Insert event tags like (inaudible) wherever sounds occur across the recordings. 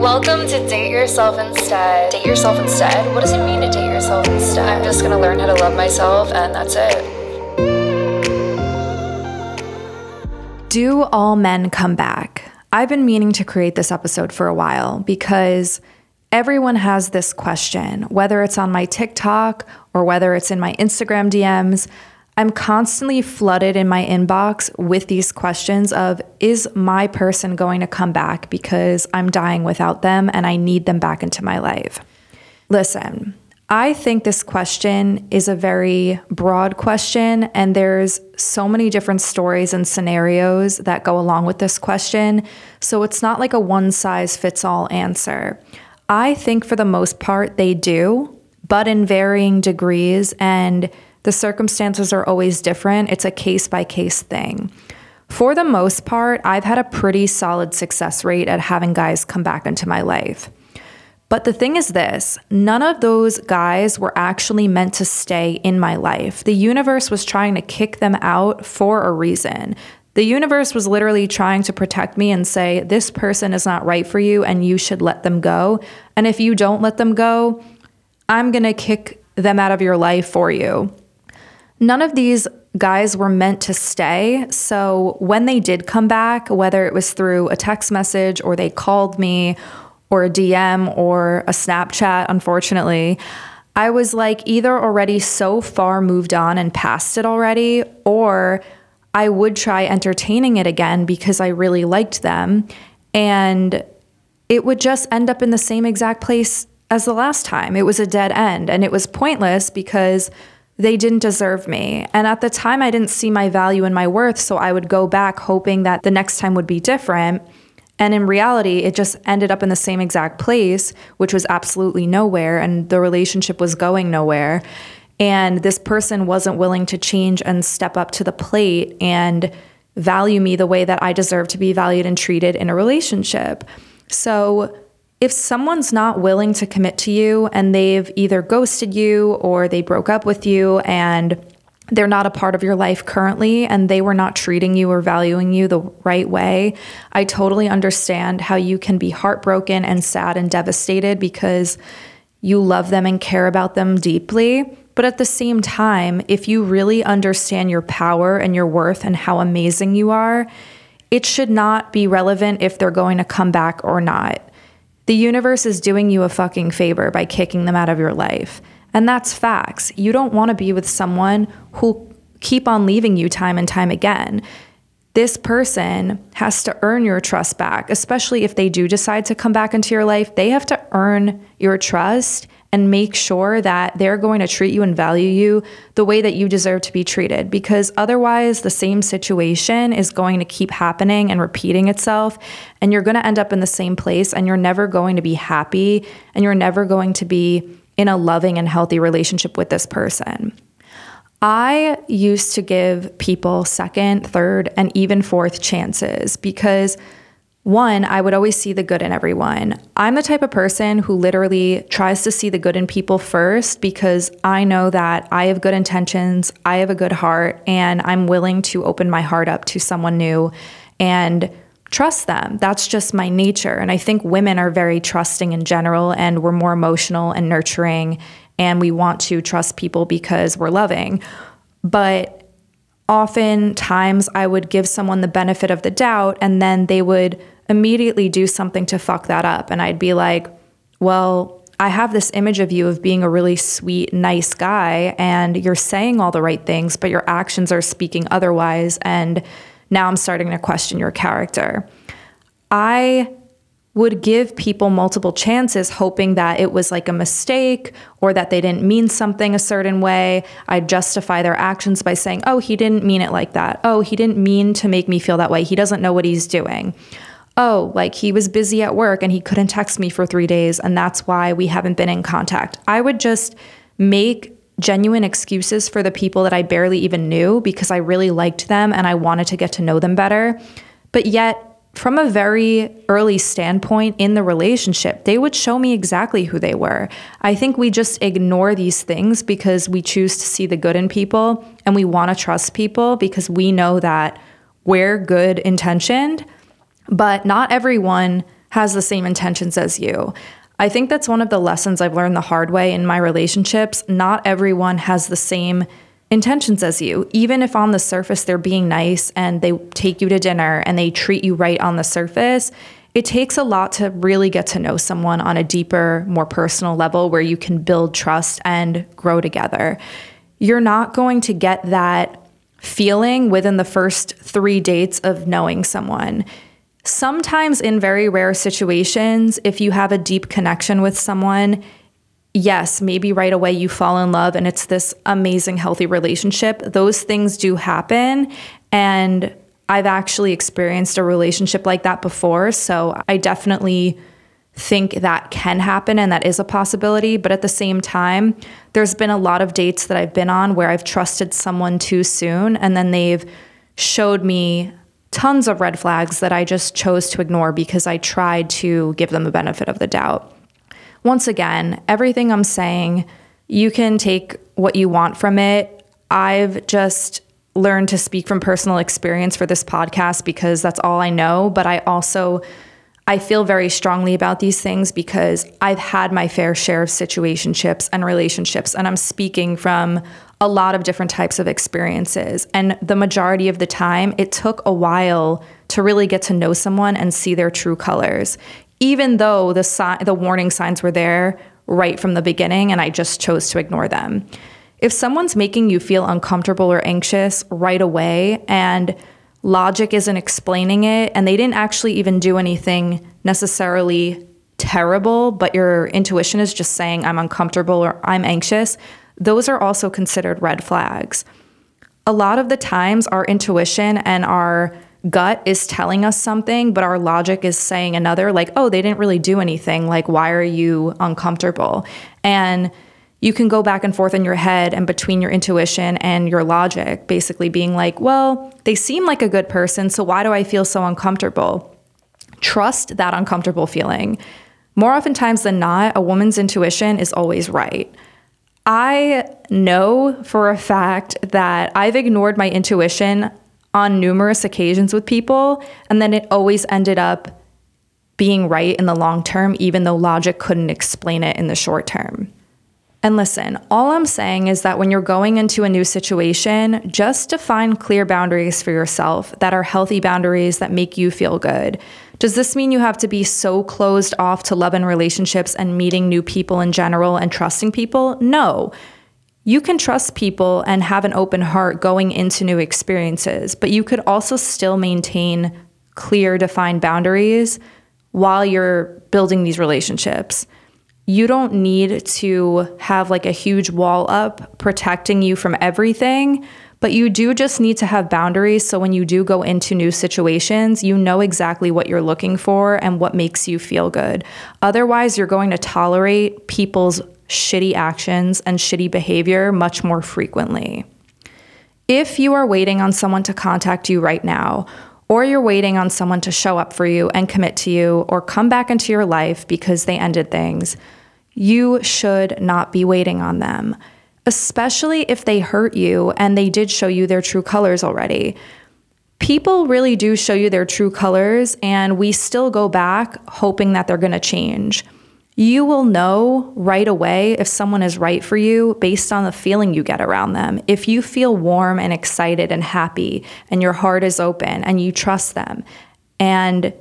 Welcome to Date Yourself Instead. Date Yourself Instead? What does it mean to date yourself instead? I'm just gonna learn how to love myself, and that's it. Do all men come back? I've been meaning to create this episode for a while because everyone has this question, whether it's on my TikTok or whether it's in my Instagram DMs. I'm constantly flooded in my inbox with these questions of is my person going to come back because I'm dying without them and I need them back into my life? Listen, I think this question is a very broad question, and there's so many different stories and scenarios that go along with this question. So it's not like a one size fits all answer. I think for the most part they do, but in varying degrees. And the circumstances are always different. It's a case by case thing. For the most part, I've had a pretty solid success rate at having guys come back into my life. But the thing is this none of those guys were actually meant to stay in my life. The universe was trying to kick them out for a reason. The universe was literally trying to protect me and say, this person is not right for you and you should let them go. And if you don't let them go, I'm going to kick them out of your life for you. None of these guys were meant to stay. So when they did come back, whether it was through a text message or they called me or a DM or a Snapchat, unfortunately, I was like either already so far moved on and past it already, or I would try entertaining it again because I really liked them. And it would just end up in the same exact place as the last time. It was a dead end and it was pointless because they didn't deserve me. And at the time, I didn't see my value and my worth. So I would go back hoping that the next time would be different. And in reality, it just ended up in the same exact place, which was absolutely nowhere. And the relationship was going nowhere. And this person wasn't willing to change and step up to the plate and value me the way that I deserve to be valued and treated in a relationship. So if someone's not willing to commit to you and they've either ghosted you or they broke up with you and they're not a part of your life currently and they were not treating you or valuing you the right way, I totally understand how you can be heartbroken and sad and devastated because you love them and care about them deeply. But at the same time, if you really understand your power and your worth and how amazing you are, it should not be relevant if they're going to come back or not. The universe is doing you a fucking favor by kicking them out of your life. And that's facts. You don't want to be with someone who'll keep on leaving you time and time again. This person has to earn your trust back, especially if they do decide to come back into your life. They have to earn your trust and make sure that they're going to treat you and value you the way that you deserve to be treated because otherwise the same situation is going to keep happening and repeating itself and you're going to end up in the same place and you're never going to be happy and you're never going to be in a loving and healthy relationship with this person. I used to give people second, third, and even fourth chances because one, I would always see the good in everyone. I'm the type of person who literally tries to see the good in people first because I know that I have good intentions, I have a good heart, and I'm willing to open my heart up to someone new and trust them. That's just my nature. And I think women are very trusting in general, and we're more emotional and nurturing, and we want to trust people because we're loving. But oftentimes I would give someone the benefit of the doubt and then they would immediately do something to fuck that up. And I'd be like, well, I have this image of you of being a really sweet, nice guy, and you're saying all the right things, but your actions are speaking otherwise. And now I'm starting to question your character. I would give people multiple chances, hoping that it was like a mistake or that they didn't mean something a certain way. I'd justify their actions by saying, oh, he didn't mean it like that. Oh, he didn't mean to make me feel that way. He doesn't know what he's doing. Oh, like he was busy at work and he couldn't text me for three days, and that's why we haven't been in contact. I would just make genuine excuses for the people that I barely even knew because I really liked them and I wanted to get to know them better. But yet, from a very early standpoint in the relationship, they would show me exactly who they were. I think we just ignore these things because we choose to see the good in people and we want to trust people because we know that we're good intentioned, but not everyone has the same intentions as you. I think that's one of the lessons I've learned the hard way in my relationships. Not everyone has the same intentions as you. Even if on the surface they're being nice and they take you to dinner and they treat you right on the surface, it takes a lot to really get to know someone on a deeper, more personal level where you can build trust and grow together. You're not going to get that feeling within the first three dates of knowing someone. Sometimes, in very rare situations, if you have a deep connection with someone, yes, maybe right away you fall in love and it's this amazing, healthy relationship. Those things do happen. And I've actually experienced a relationship like that before. So I definitely think that can happen and that is a possibility. But at the same time, there's been a lot of dates that I've been on where I've trusted someone too soon and then they've showed me tons of red flags that I just chose to ignore because I tried to give them the benefit of the doubt. Once again, everything I'm saying, you can take what you want from it. I've just learned to speak from personal experience for this podcast because that's all I know, but I also I feel very strongly about these things because I've had my fair share of situationships and relationships and I'm speaking from a lot of different types of experiences. And the majority of the time, it took a while to really get to know someone and see their true colors, even though the, si- the warning signs were there right from the beginning and I just chose to ignore them. If someone's making you feel uncomfortable or anxious right away and logic isn't explaining it and they didn't actually even do anything necessarily terrible, but your intuition is just saying, I'm uncomfortable or I'm anxious, those are also considered red flags. A lot of the times, our intuition and our gut is telling us something, but our logic is saying another, like, oh, they didn't really do anything. Like, why are you uncomfortable? And you can go back and forth in your head and between your intuition and your logic, basically being like, well, they seem like a good person, so why do I feel so uncomfortable? Trust that uncomfortable feeling. More oftentimes than not, a woman's intuition is always right. I know for a fact that I've ignored my intuition on numerous occasions with people, and then it always ended up being right in the long term, even though logic couldn't explain it in the short term. And listen, all I'm saying is that when you're going into a new situation, just define clear boundaries for yourself that are healthy boundaries that make you feel good. Does this mean you have to be so closed off to love and relationships and meeting new people in general and trusting people? No. You can trust people and have an open heart going into new experiences, but you could also still maintain clear, defined boundaries while you're building these relationships you don't need to have like a huge wall up protecting you from everything, but you do just need to have boundaries so when you do go into new situations, you know exactly what you're looking for and what makes you feel good. Otherwise, you're going to tolerate people's shitty actions and shitty behavior much more frequently. If you are waiting on someone to contact you right now, or you're waiting on someone to show up for you and commit to you or come back into your life because they ended things, you should not be waiting on them, especially if they hurt you and they did show you their true colors already. People really do show you their true colors, and we still go back hoping that they're going to change. You will know right away if someone is right for you based on the feeling you get around them. If you feel warm and excited and happy, and your heart is open and you trust them, and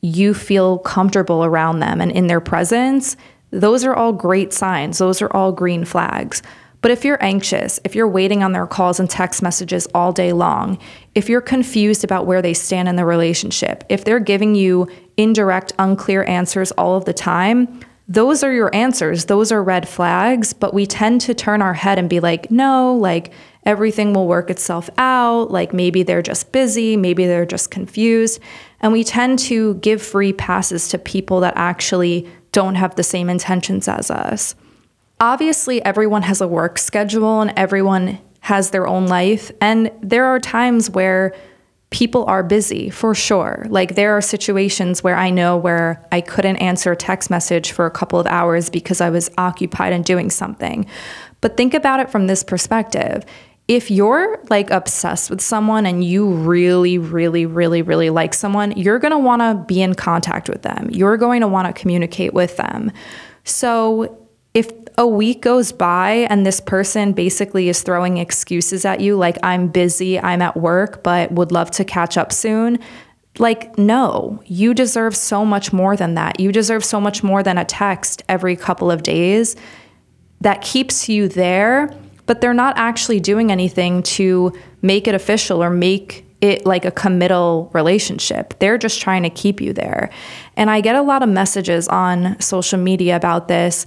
you feel comfortable around them and in their presence, those are all great signs. Those are all green flags. But if you're anxious, if you're waiting on their calls and text messages all day long, if you're confused about where they stand in the relationship, if they're giving you indirect, unclear answers all of the time, those are your answers. Those are red flags. But we tend to turn our head and be like, no, like everything will work itself out. Like maybe they're just busy, maybe they're just confused. And we tend to give free passes to people that actually don't have the same intentions as us. Obviously, everyone has a work schedule and everyone has their own life. And there are times where people are busy for sure. Like there are situations where I know where I couldn't answer a text message for a couple of hours because I was occupied and doing something. But think about it from this perspective. If you're like obsessed with someone and you really, really, really, really like someone, you're going to want to be in contact with them. You're going to want to communicate with them. So if a week goes by and this person basically is throwing excuses at you, like, I'm busy, I'm at work, but would love to catch up soon, like, no, you deserve so much more than that. You deserve so much more than a text every couple of days that keeps you there, but they're not actually doing anything to make it official or make it like a committal relationship. They're just trying to keep you there. And I get a lot of messages on social media about this.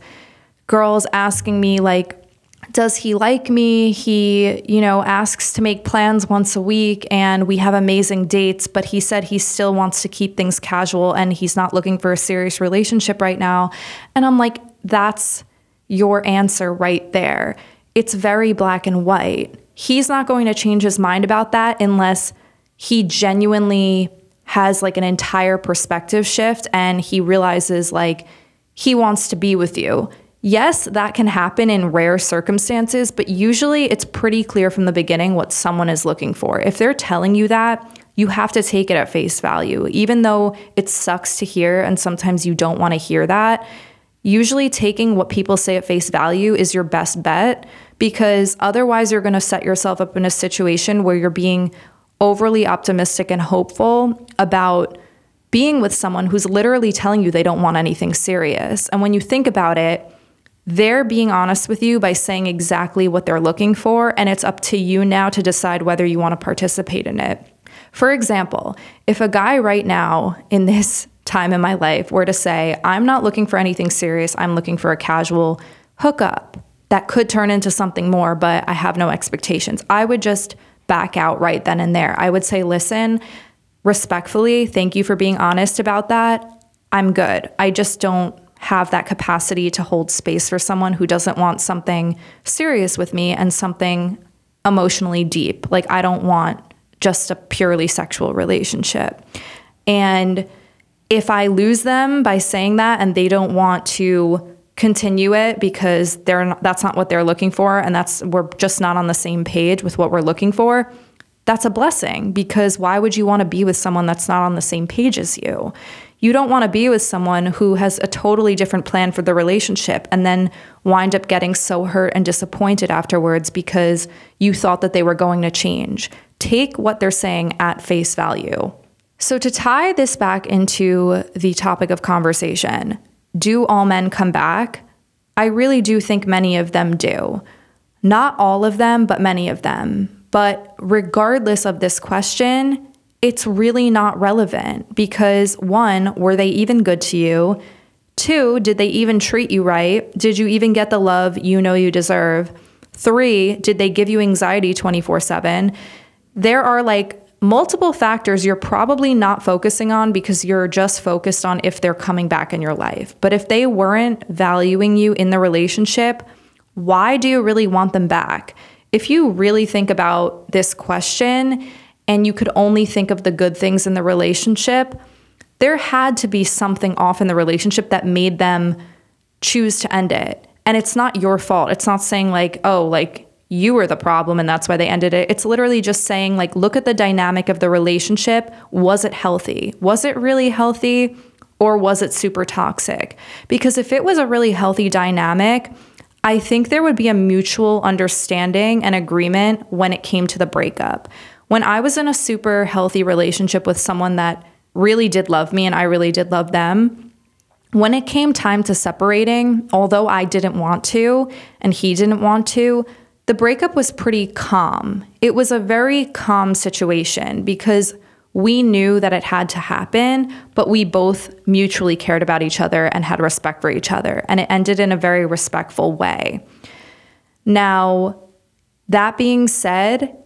Girls asking me, like, does he like me? He, you know, asks to make plans once a week and we have amazing dates, but he said he still wants to keep things casual and he's not looking for a serious relationship right now. And I'm like, that's your answer right there. It's very black and white. He's not going to change his mind about that unless he genuinely has like an entire perspective shift and he realizes like he wants to be with you. Yes, that can happen in rare circumstances, but usually it's pretty clear from the beginning what someone is looking for. If they're telling you that, you have to take it at face value. Even though it sucks to hear and sometimes you don't want to hear that, usually taking what people say at face value is your best bet because otherwise you're going to set yourself up in a situation where you're being overly optimistic and hopeful about being with someone who's literally telling you they don't want anything serious. And when you think about it, they're being honest with you by saying exactly what they're looking for, and it's up to you now to decide whether you want to participate in it. For example, if a guy right now in this (laughs) time in my life were to say, I'm not looking for anything serious, I'm looking for a casual hookup that could turn into something more, but I have no expectations, I would just back out right then and there. I would say, listen, respectfully, thank you for being honest about that. I'm good. I just don't have that capacity to hold space for someone who doesn't want something serious with me and something emotionally deep. Like, I don't want just a purely sexual relationship. And if I lose them by saying that and they don't want to continue it because they're not, that's not what they're looking for and that's we're just not on the same page with what we're looking for, that's a blessing because why would you want to be with someone that's not on the same page as you? You don't want to be with someone who has a totally different plan for the relationship and then wind up getting so hurt and disappointed afterwards because you thought that they were going to change. Take what they're saying at face value. So, to tie this back into the topic of conversation, do all men come back? I really do think many of them do. Not all of them, but many of them. But regardless of this question, it's really not relevant because one, were they even good to you? Two, did they even treat you right? Did you even get the love you know you deserve? Three, did they give you anxiety 24 7? There are like multiple factors you're probably not focusing on because you're just focused on if they're coming back in your life. But if they weren't valuing you in the relationship, why do you really want them back? If you really think about this question and you could only think of the good things in the relationship, there had to be something off in the relationship that made them choose to end it. And it's not your fault. It's not saying, like, oh, like, you were the problem and that's why they ended it. It's literally just saying, like, look at the dynamic of the relationship. Was it healthy? Was it really healthy? Or was it super toxic? Because if it was a really healthy dynamic, I think there would be a mutual understanding and agreement when it came to the breakup. When I was in a super healthy relationship with someone that really did love me and I really did love them, when it came time to separating, although I didn't want to and he didn't want to, the breakup was pretty calm. It was a very calm situation because we knew that it had to happen, but we both mutually cared about each other and had respect for each other. And it ended in a very respectful way. Now, that being said,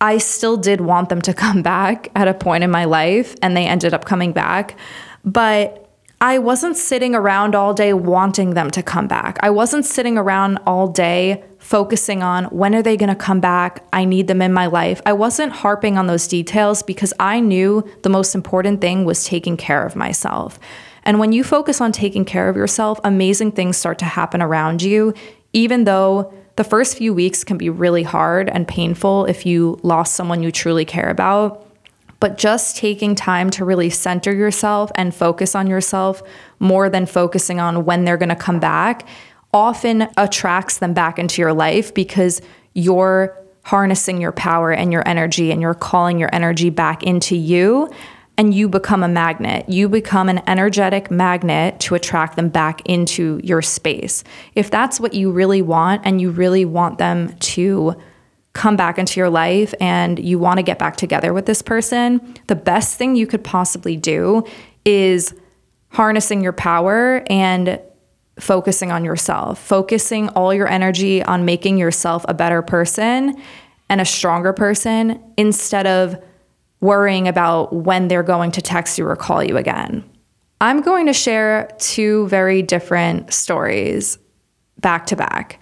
I still did want them to (laughs) come back at a point in my life, and they ended up coming back. But I wasn't sitting around all day wanting them to come back. I wasn't sitting around all day focusing on when are they going to come back? I need them in my life. I wasn't harping on those details because I knew the most important thing was taking care of myself. And when you focus on taking care of yourself, amazing things start to happen around you, even though the first few weeks can be really hard and painful if you lost someone you truly care about. But just taking time to really center yourself and focus on yourself more than focusing on when they're going to come back often attracts them back into your life because you're harnessing your power and your energy and you're calling your energy back into you and you become a magnet. You become an energetic magnet to attract them back into your space. If that's what you really want and you really want them to come back into your life and you want to get back together with this person, the best thing you could possibly do is harnessing your power and focusing on yourself, focusing all your energy on making yourself a better person and a stronger person instead of worrying about when they're going to text you or call you again. I'm going to share two very different stories back to back.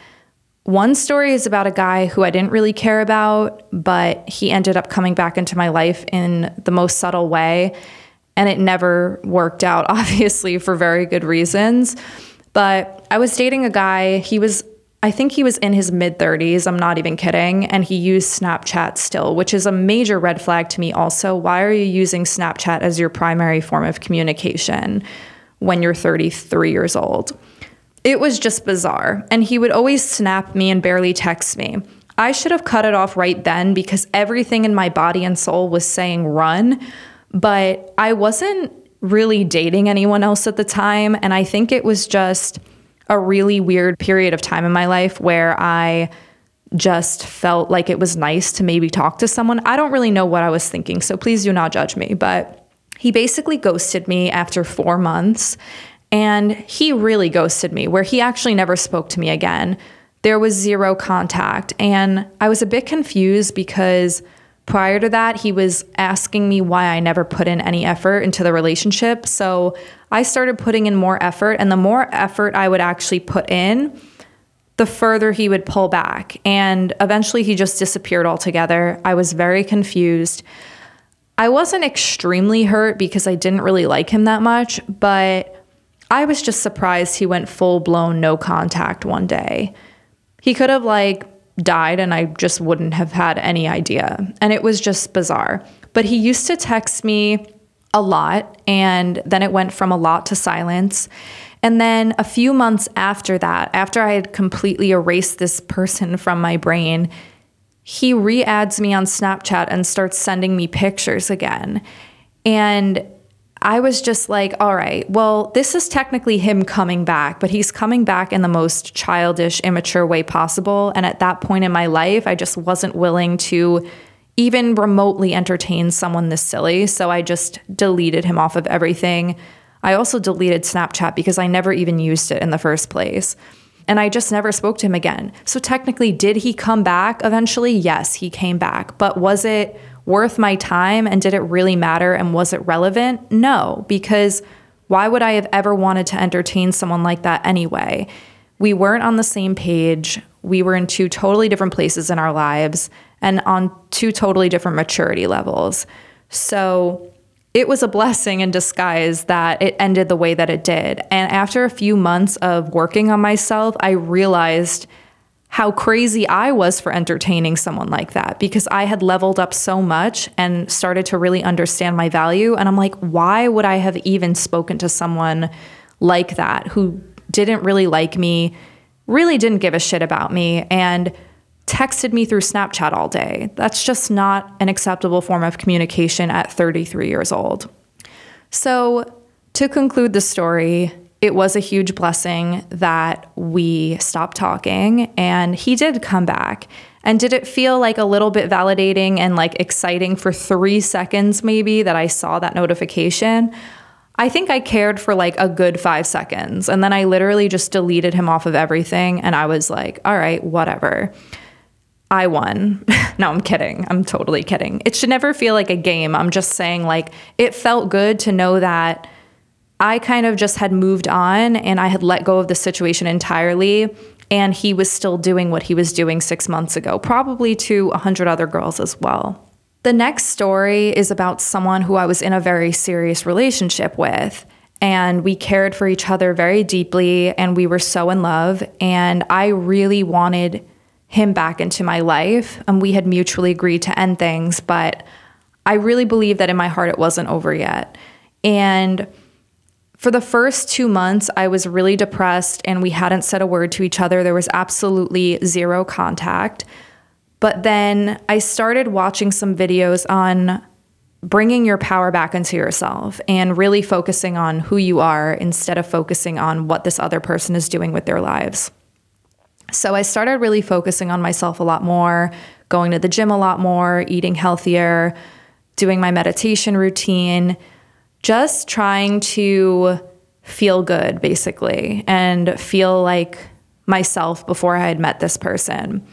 One story is about a guy who I didn't really care about, but he ended up coming back into my life in the most subtle way. And it never worked out, (laughs) obviously, for very good reasons. But I was dating a guy, he was I think he was in his mid 30s. I'm not even kidding. And he used Snapchat still, which is a major red flag to me, also. Why are you using Snapchat as your primary form of communication when you're 33 years old? It was just bizarre. And he would always snap me and barely text me. I should have cut it off right then because everything in my body and soul was saying run. But I wasn't really dating anyone else at the time. And I think it was just a really weird period of time in my life where I just felt like it was nice to maybe talk to someone. I don't really know what I was thinking, so please do not judge me. But he basically ghosted me after four months. And he really ghosted me, where he actually never spoke to me again. There was zero contact. And I was a bit confused because prior to that, he was asking me why I never put in any effort into the relationship. So I started putting in more effort, and the more effort I would actually put in, the further he would pull back. And eventually he just disappeared altogether. I was very confused. I wasn't extremely hurt because I didn't really like him that much, but I was just surprised he went full blown no contact one day. He could have like died and I just wouldn't have had any idea. And it was just bizarre. But he used to text me a lot. And then it went from a lot to silence. And then a few months after that, after I had completely erased this person from my brain, he re adds me on Snapchat and starts sending me pictures again. And I was just like, all right, well, this is technically him coming back, but he's coming back in the most childish, immature way possible. And at that point in my life, I just wasn't willing to even remotely entertain someone this silly. So I just deleted him off of everything. I also deleted Snapchat because I never even used it in the first place. And I just never spoke to him again. So technically, did he come back eventually? Yes, he came back. But was it worth my time and did it really matter and was it relevant? No, because why would I have ever wanted to entertain someone like that anyway? We weren't on the same page. We were in two totally different places in our lives and on two totally different maturity levels. So it was a blessing in disguise that it ended the way that it did. And after a few months of working on myself, I realized how crazy I was for entertaining someone like that because I had leveled up so much and started to really understand my value. And I'm like, why would I have even spoken to someone like that who didn't really like me, really didn't give a shit about me? And texted me through Snapchat all day. That's just not an acceptable form of communication at 33 years old. So, to conclude the story, it was a huge blessing that we stopped talking and he did come back. And did it feel like a little bit validating and like exciting for three seconds, maybe, that I saw that notification? I think I cared for like a good five seconds. And then I literally just deleted him off of everything. And I was like, all right, whatever. I won. (laughs) no, I'm kidding. I'm totally kidding. It should never feel like a game. I'm just saying, like, it felt good to know that I kind of just had moved on and I had let go of the situation entirely. And he was still doing what he was doing six months ago, probably to a hundred other girls as well. The next story is about someone who I was in a very serious relationship with. And we cared for each other very deeply and we were so in love. And I really wanted him back into my life. And we had mutually agreed to end things, but I really believe that in my heart it wasn't over yet. And for the first two months, I was really depressed and we hadn't said a word to each other. There was absolutely zero contact. But then I started watching some videos on bringing your power back into yourself and really focusing on who you are instead of focusing on what this other person is doing with their lives. So I started really focusing on myself a lot more, going to the gym a lot more, eating healthier, doing my meditation routine, just trying to feel good basically and feel like myself before I had met this person.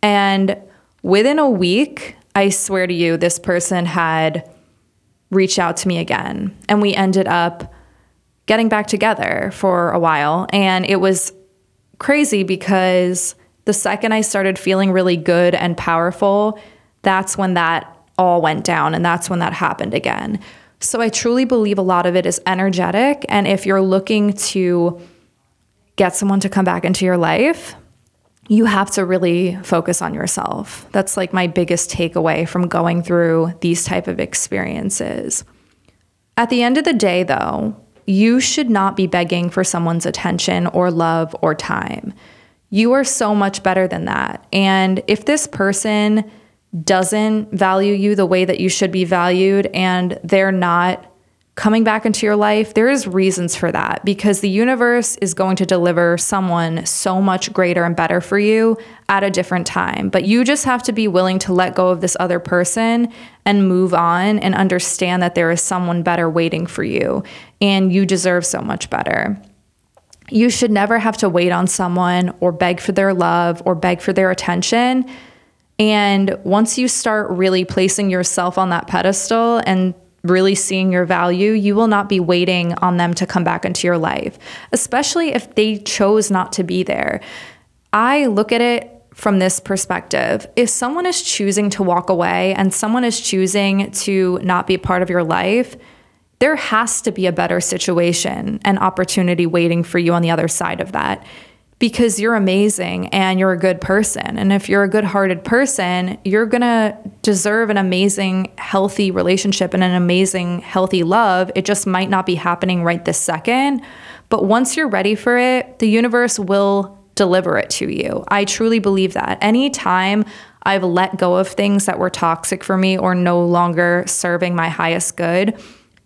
And within a week, I swear to you, this person had reached out to me again. And we ended up getting back together for a while. And it was crazy because the second I started feeling really good and powerful, that's when that all went down and that's when that happened again. So I truly believe a lot of it is energetic. And if you're looking to get someone to come back into your life, you have to really focus on yourself. That's like my biggest takeaway from going through these type of experiences. At the end of the day though, you should not be begging for someone's attention or love or time. You are so much better than that. And if this person doesn't value you the way that you should be valued and they're not coming back into your life, there is reasons for that because the universe is going to deliver someone so much greater and better for you at a different time. But you just have to be willing to let go of this other person and move on and understand that there is someone better waiting for you and you deserve so much better. You should never have to wait on someone or beg for their love or beg for their attention. And once you start really placing yourself on that pedestal and really seeing your value, you will not be waiting on them to come back into your life, especially if they chose not to be there. I look at it from this perspective. If someone is choosing to walk away and someone is choosing to not be a part of your life, there has to be a better situation and opportunity waiting for you on the other side of that because you're amazing and you're a good person. And if you're a good hearted person, you're going to deserve an amazing, healthy relationship and an amazing, healthy love. It just might not be happening right this second. But once you're ready for it, the universe will deliver it to you. I truly believe that. Anytime I've let go of things that were toxic for me or no longer serving my highest good,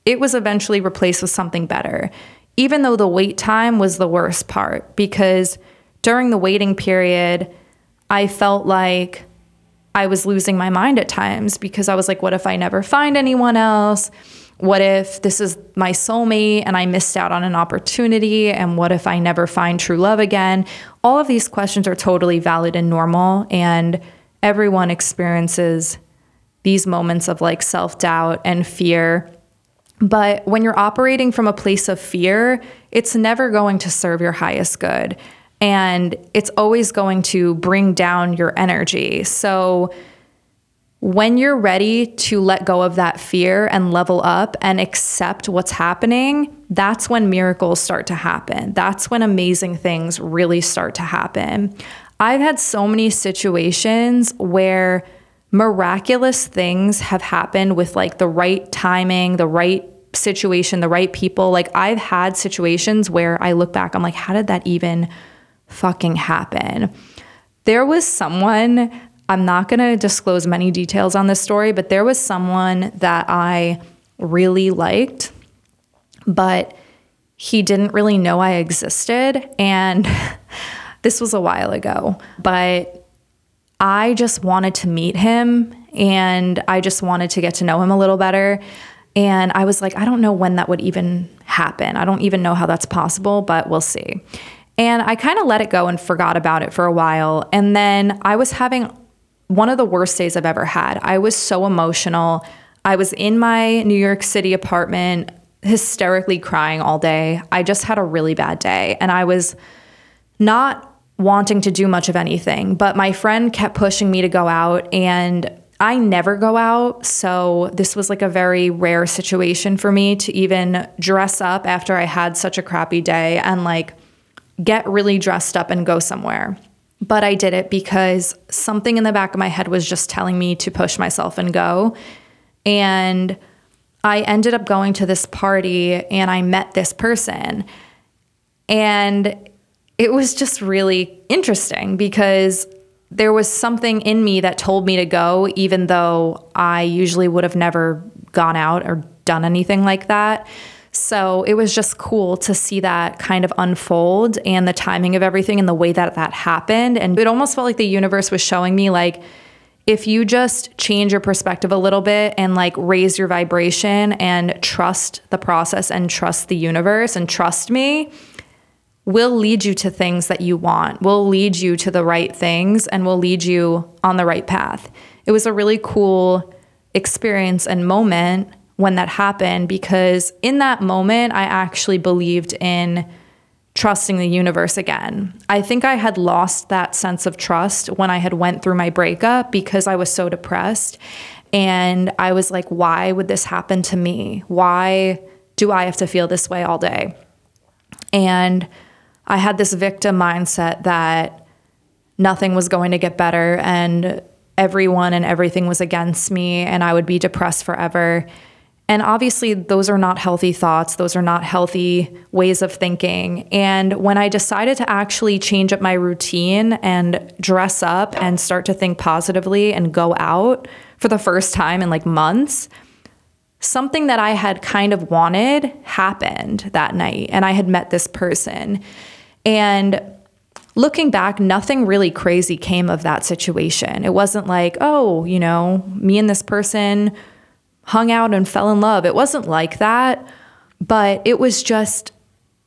it was eventually replaced with something better even though the wait time was the worst part because during the waiting period, I felt like I was losing my mind at times because I was like, what if I never find anyone else? What if this is my soulmate and I missed out on an opportunity? And what if I never find true love again? All of these questions are totally valid and normal. And everyone experiences these moments of like self doubt and fear but when you're operating from a place of fear, it's never going to serve your highest good. And it's always going to bring down your energy. So, when you're ready to let go of that fear and level up and accept what's happening, that's when miracles start to happen. That's when amazing things really start to happen. I've had so many situations where miraculous things have happened with like the right timing, the right situation, the right people. Like I've had situations where I look back, I'm like, how did that even fucking happen? There was someone, I'm not to disclose many details on this story, but there was someone that I really liked, but he didn't really know I existed. And (laughs) this was a while ago, but I just wanted to meet him and I just wanted to get to know him a little better. And I was like, I don't know when that would even happen. I don't even know how that's possible, but we'll see. And I kind of let it go and forgot about it for a while. And then I was having one of the worst days I've ever had. I was so emotional. I was in my New York City apartment, hysterically crying all day. I just had a really bad day. And I was not wanting to do much of anything, but my friend kept pushing me to go out. And I never go out, so this was like a very rare situation for me to even dress up after I had such a crappy day and like get really dressed up and go somewhere. but I did it because something in the back of my head was just telling me to push myself and go. And I ended up going to this party and I met this person. And it was just really interesting because there was something in me that told me to go, even though I usually would have never gone out or done anything like that. So it was just cool to see that kind of unfold and the timing of everything and the way that that happened. And it almost felt like the universe was showing me, like, if you just change your perspective a little bit and like raise your vibration and trust the process and trust the universe and trust me, will lead you to things that you want, will lead you to the right things, and will lead you on the right path. It was a really cool experience and moment when that happened because in that moment, I actually believed in trusting the universe again. I think I had lost that sense of trust when I had went through my breakup because I was so depressed and I was like why would this happen to me? Why do I have to feel this way all day? And I had this victim mindset that nothing was going to get better and everyone and everything was against me and I would be depressed forever. And obviously, those are not healthy thoughts. Those are not healthy ways of thinking. And when I decided to actually change up my routine and dress up and start to think positively and go out for the first time in like months, something that I had kind of wanted happened that night. And I had met this person. And looking back, nothing really crazy came of that situation. It wasn't like, oh, you know, me and this person hung out and fell in love. It wasn't like that, but it was just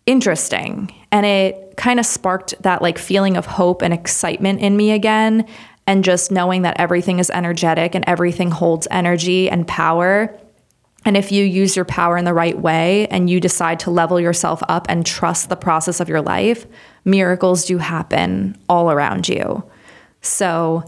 interesting. And it kind of sparked that like feeling of hope and excitement in me again. And just knowing that everything is energetic and everything holds energy and power. And if you use your power in the right way and you decide to level yourself up and trust the process of your life, miracles do happen all around you. So,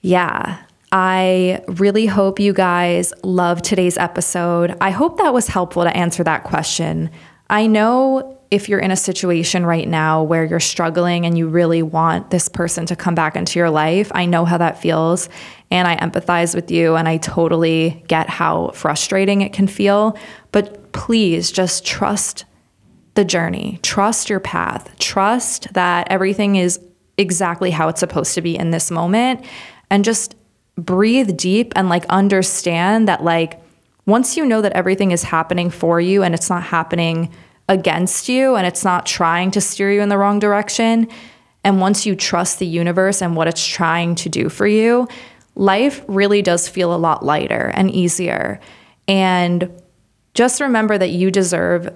yeah, I really hope you guys love today's episode. I hope that was helpful to answer that question. I know if you're in a situation right now where you're struggling and you really want this person to come back into your life, I know how that feels and I empathize with you and I totally get how frustrating it can feel. But please just trust the journey, trust your path, trust that everything is exactly how it's supposed to be in this moment, and just breathe deep and like understand that, like, once you know that everything is happening for you and it's not happening against you and it's not trying to steer you in the wrong direction, and once you trust the universe and what it's trying to do for you, life really does feel a lot lighter and easier. And just remember that you deserve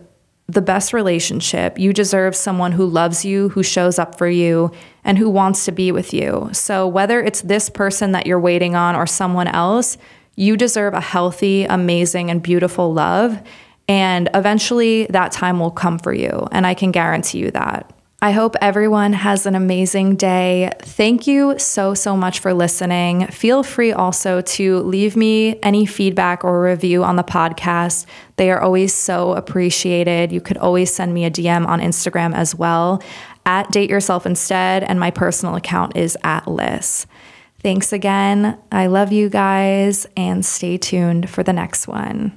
the best relationship. You deserve someone who loves you, who shows up for you, and who wants to be with you. So, whether it's this person that you're waiting on or someone else, you deserve a healthy, amazing, and beautiful love. And eventually that time will come for you. And I can guarantee you that. I hope everyone has an amazing day. Thank you so, so much for listening. Feel free also to leave me any feedback or review on the podcast. They are always so appreciated. You could always send me a DM on Instagram as well at Date Yourself Instead, and my personal account is at Lyss. Thanks again. I love you guys, and stay tuned for the next one.